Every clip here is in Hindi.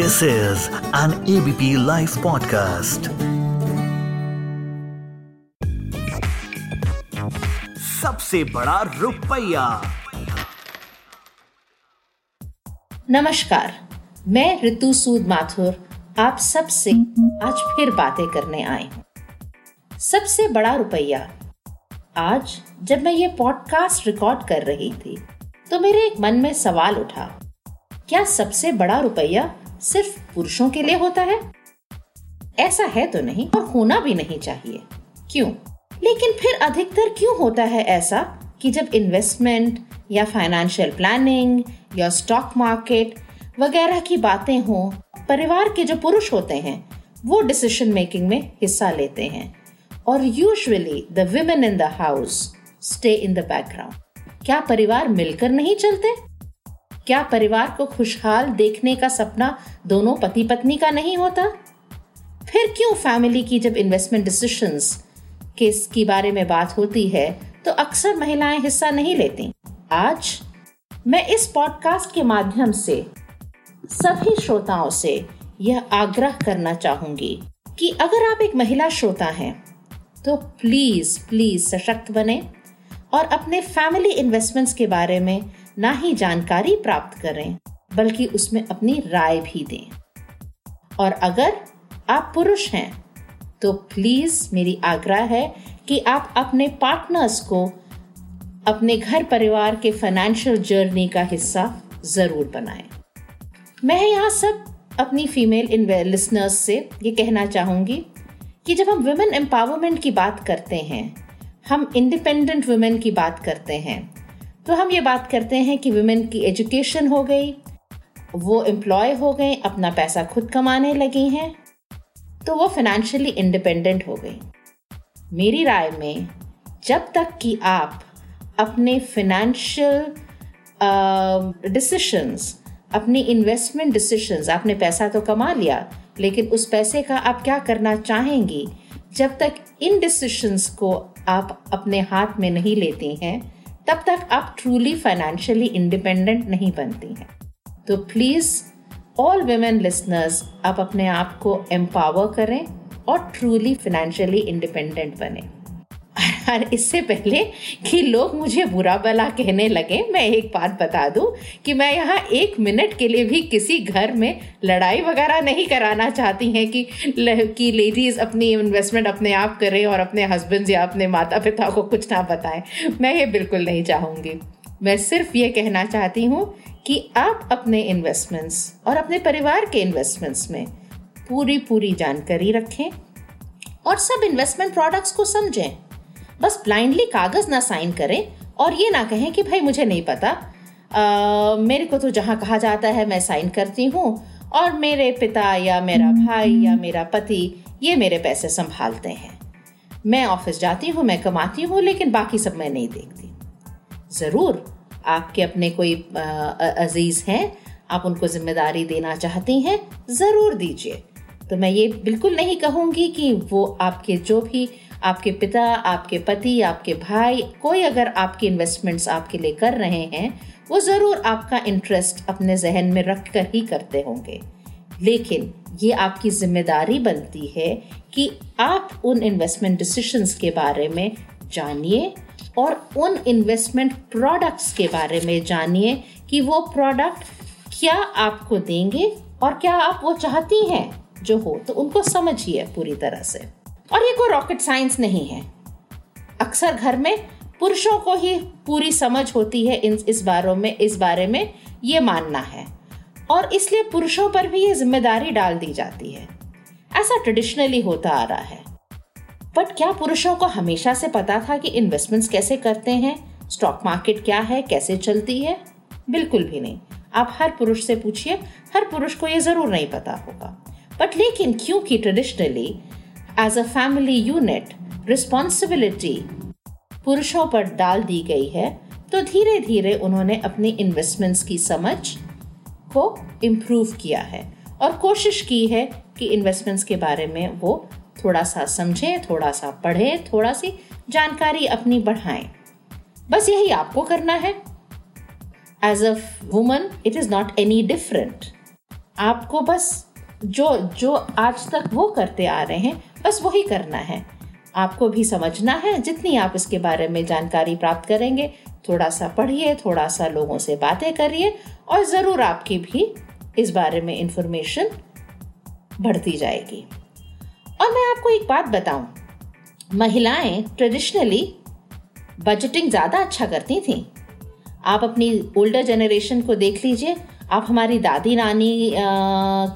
This is an ABP live podcast सबसे बड़ा रुपया। नमस्कार, मैं ऋतु सूद माथुर, आप सबसे आज फिर बातें करने आए। सबसे बड़ा रुपया। आज जब मैं ये पॉडकास्ट रिकॉर्ड कर रही थी तो मेरे एक मन में सवाल उठा, क्या सबसे बड़ा रुपया सिर्फ़ पुरुषों के लिए होता है? ऐसा है तो नहीं, और होना भी नहीं चाहिए। क्यों? लेकिन फिर अधिकतर क्यों होता है ऐसा कि जब इन्वेस्टमेंट या फाइनेंशियल प्लानिंग या स्टॉक मार्केट वगैरह की बातें हों, परिवार के जो पुरुष होते हैं, वो डिसीज़न मेकिंग में हिस्सा लेते हैं। और usually the women in the house stay in the background क्या परिवार मिलकर नहीं चलते? क्या परिवार को खुशहाल देखने का सपना दोनों पति पत्नी का नहीं होता? फिर क्यों फैमिली की जब इन्वेस्टमेंट डिसीशंस केस की बारे में बात होती है तो अक्सर महिलाएँ हिस्सा नहीं लेती। आज मैं इस पॉडकास्ट के माध्यम से सभी श्रोताओं से यह आग्रह करना चाहूँगी कि अगर आप एक महिला श्रोता हैं तो प्लीज़ प्लीज़ सशक्त बने और अपने फैमिली इन्वेस्टमेंट्स के बारे में ना ही जानकारी प्राप्त करें, बल्कि उसमें अपनी राय भी दें और अगर आप पुरुष हैं तो प्लीज़ मेरी आग्रह है कि आप अपने पार्टनर्स को अपने घर परिवार के फाइनेंशियल जर्नी का हिस्सा ज़रूर बनाएँ। मैं यहाँ सब अपनी फीमेल लिसनर्स से ये कहना चाहूँगी कि जब हम वुमेन एम्पावरमेंट की बात करते हैं, हम इंडिपेंडेंट वुमेन की बात करते हैं तो हम ये बात करते हैं कि वुमेन की एजुकेशन हो गई, वो एम्प्लॉय हो गए अपना पैसा खुद कमाने लगी हैं तो वो फाइनेंशियली इंडिपेंडेंट हो गई। मेरी राय में, जब तक कि आप अपने फिनेंशियल डिसीशंस अपनी इन्वेस्टमेंट डिसीशंस आपने पैसा तो कमा लिया, लेकिन उस पैसे का आप क्या करना चाहेंगी? जब तक इन डिसीशंस को आप अपने हाथ में नहीं लेती हैं तब तक आप ट्रूली फाइनेंशियली इंडिपेंडेंट नहीं बनती हैं। तो प्लीज़ ऑल वेमेन लिसनर्स आप अपने आप को एम्पावर करें और ट्रूली फाइनेंशियली इंडिपेंडेंट बने। और इससे पहले कि लोग मुझे बुरा भला कहने लगे, मैं एक बात बता दूँ कि मैं यहाँ एक मिनट के लिए भी किसी घर में लड़ाई वगैरह नहीं कराना चाहती हैं कि कि लेडीज़ अपनी इन्वेस्टमेंट अपने आप करें और अपने हस्बैंड या अपने माता पिता को कुछ ना बताएँ। मैं ये बिल्कुल नहीं चाहूँगी। मैं सिर्फ़ ये कहना चाहती हूँ कि आप अपने इन्वेस्टमेंट्स और अपने परिवार के इन्वेस्टमेंट्स में पूरी पूरी जानकारी रखें और सब इन्वेस्टमेंट प्रोडक्ट्स को समझें। बस ब्लाइंडली कागज़ ना साइन करें और ये ना कहें कि भाई मुझे नहीं पता। आ, मेरे को तो जहाँ कहा जाता है मैं साइन करती हूँ और मेरे पिता या मेरा भाई या मेरा पति ये मेरे पैसे संभालते हैं। मैं ऑफ़िस जाती हूँ मैं कमाती हूँ लेकिन बाकी सब मैं नहीं देखती। ज़रूर आपके अपने कोई अज़ीज़ हैं आप उनको ज़िम्मेदारी देना चाहती हैं ज़रूर दीजिए। तो मैं ये बिल्कुल नहीं कहूँगी कि वो आपके जो भी आपके पिता, आपके पति, आपके भाई, कोई अगर आपकी इन्वेस्टमेंट्स आपके लिए कर रहे हैं, वो ज़रूर आपका इंटरेस्ट अपने जहन में रख कर ही करते होंगे। लेकिन ये आपकी ज़िम्मेदारी बनती है कि आप उन इन्वेस्टमेंट डिसीशंस के बारे में जानिए और उन इन्वेस्टमेंट प्रोडक्ट्स के बारे में जानिए कि वो प्रोडक्ट क्या आपको देंगे और क्या आप वो चाहती हैं जो हो। तो उनको समझिए पूरी तरह से। और ये कोई रॉकेट साइंस नहीं है। अक्सर घर में पुरुषों को ही पूरी समझ होती है इन, इस बारों में, इस बारे में ये मानना है। और इसलिए पुरुषों पर भी ये ज़िम्मेदारी डाल दी जाती है। ऐसा ट्रेडिशनली होता आ रहा है। बट क्या पुरुषों को हमेशा से पता था कि इन्वेस्टमेंट्स कैसे करते हैं? स्टॉक मार्केट क्या है? कैसे चलती है? बिल्कुल भी नहीं। आप हर पुरुष से पूछिए, हर पुरुष को ये ज़रूर नहीं पता होगा। बट लेकिन क्योंकि traditionally as a family unit responsibility पुरुषों पर डाल दी गई है तो धीरे धीरे उन्होंने अपनी इन्वेस्टमेंट्स की समझ को इम्प्रूव किया है और कोशिश की है कि इन्वेस्टमेंट्स के बारे में वो थोड़ा सा समझें थोड़ा सा पढ़ें थोड़ा सी जानकारी अपनी बढ़ाएँ। बस यही आपको करना है। As a woman it is not any different आपको बस जो जो आज तक वो करते आ रहे हैं, बस वही करना है। आपको भी समझना है, जितनी आप इसके बारे में जानकारी प्राप्त करेंगे थोड़ा सा पढ़िए थोड़ा सा लोगों से बातें करिए और ज़रूर आपकी भी इस बारे में इंफॉर्मेशन बढ़ती जाएगी। और मैं आपको एक बात बताऊँ, महिलाएँ ट्रेडिशनली बजटिंग ज़्यादा अच्छा करती थी। आप अपनी ओल्डर जनरेशन को देख लीजिए आप हमारी दादी नानी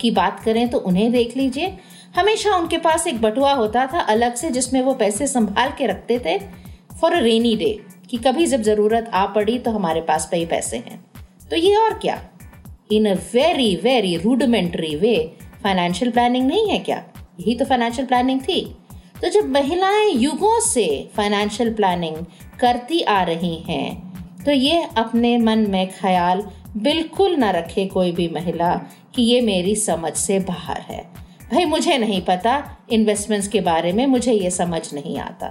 की बात करें तो उन्हें देख लीजिए। हमेशा उनके पास एक बटुआ होता था अलग से, जिसमें वो पैसे संभाल के रखते थे फॉर अ रेनी डे कि कभी जब ज़रूरत आ पड़ी तो हमारे पास पे पैसे हैं। तो ये और क्या? In a very very rudimentary way financial planning नहीं है क्या? यही तो फाइनेंशियल प्लानिंग थी। तो जब महिलाएँ युगों से फाइनेंशियल प्लानिंग करती आ रही हैं तो ये अपने मन में ख्याल बिल्कुल ना रखे कोई भी महिला कि ये मेरी समझ से बाहर है। भाई, मुझे नहीं पता इन्वेस्टमेंट्स के बारे में, मुझे ये समझ नहीं आता।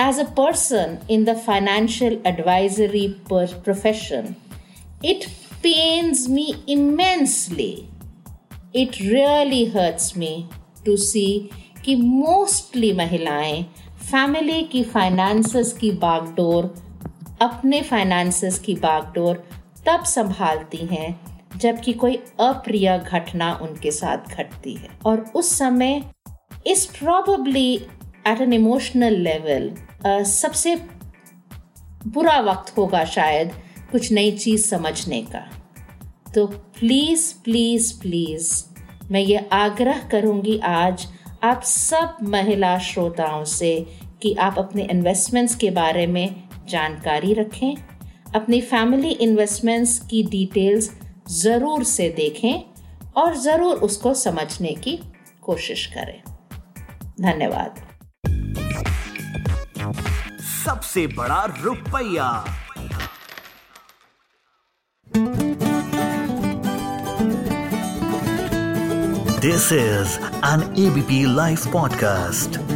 As a person in the financial advisory profession it pains me immensely it really hurts me to see कि मोस्टली महिलाएँ फैमिली की फाइनेंसेस की बागडोर, अपने फाइनेंसेस की बागडोर तब संभालती हैं, जबकि कोई अप्रिय घटना उनके साथ घटती है। और उस समय इस probably at an emotional level सबसे बुरा वक्त होगा शायद कुछ नई चीज़ समझने का। तो प्लीज़ प्लीज़ प्लीज़ मैं ये आग्रह करूँगी आज आप सब महिला श्रोताओं से कि आप अपने इन्वेस्टमेंट्स के बारे में जानकारी रखें। अपनी फैमिली इन्वेस्टमेंट्स की डिटेल्स ज़रूर से देखें और ज़रूर उसको समझने की कोशिश करें। धन्यवाद। सबसे बड़ा रुपया। This is an ABP live podcast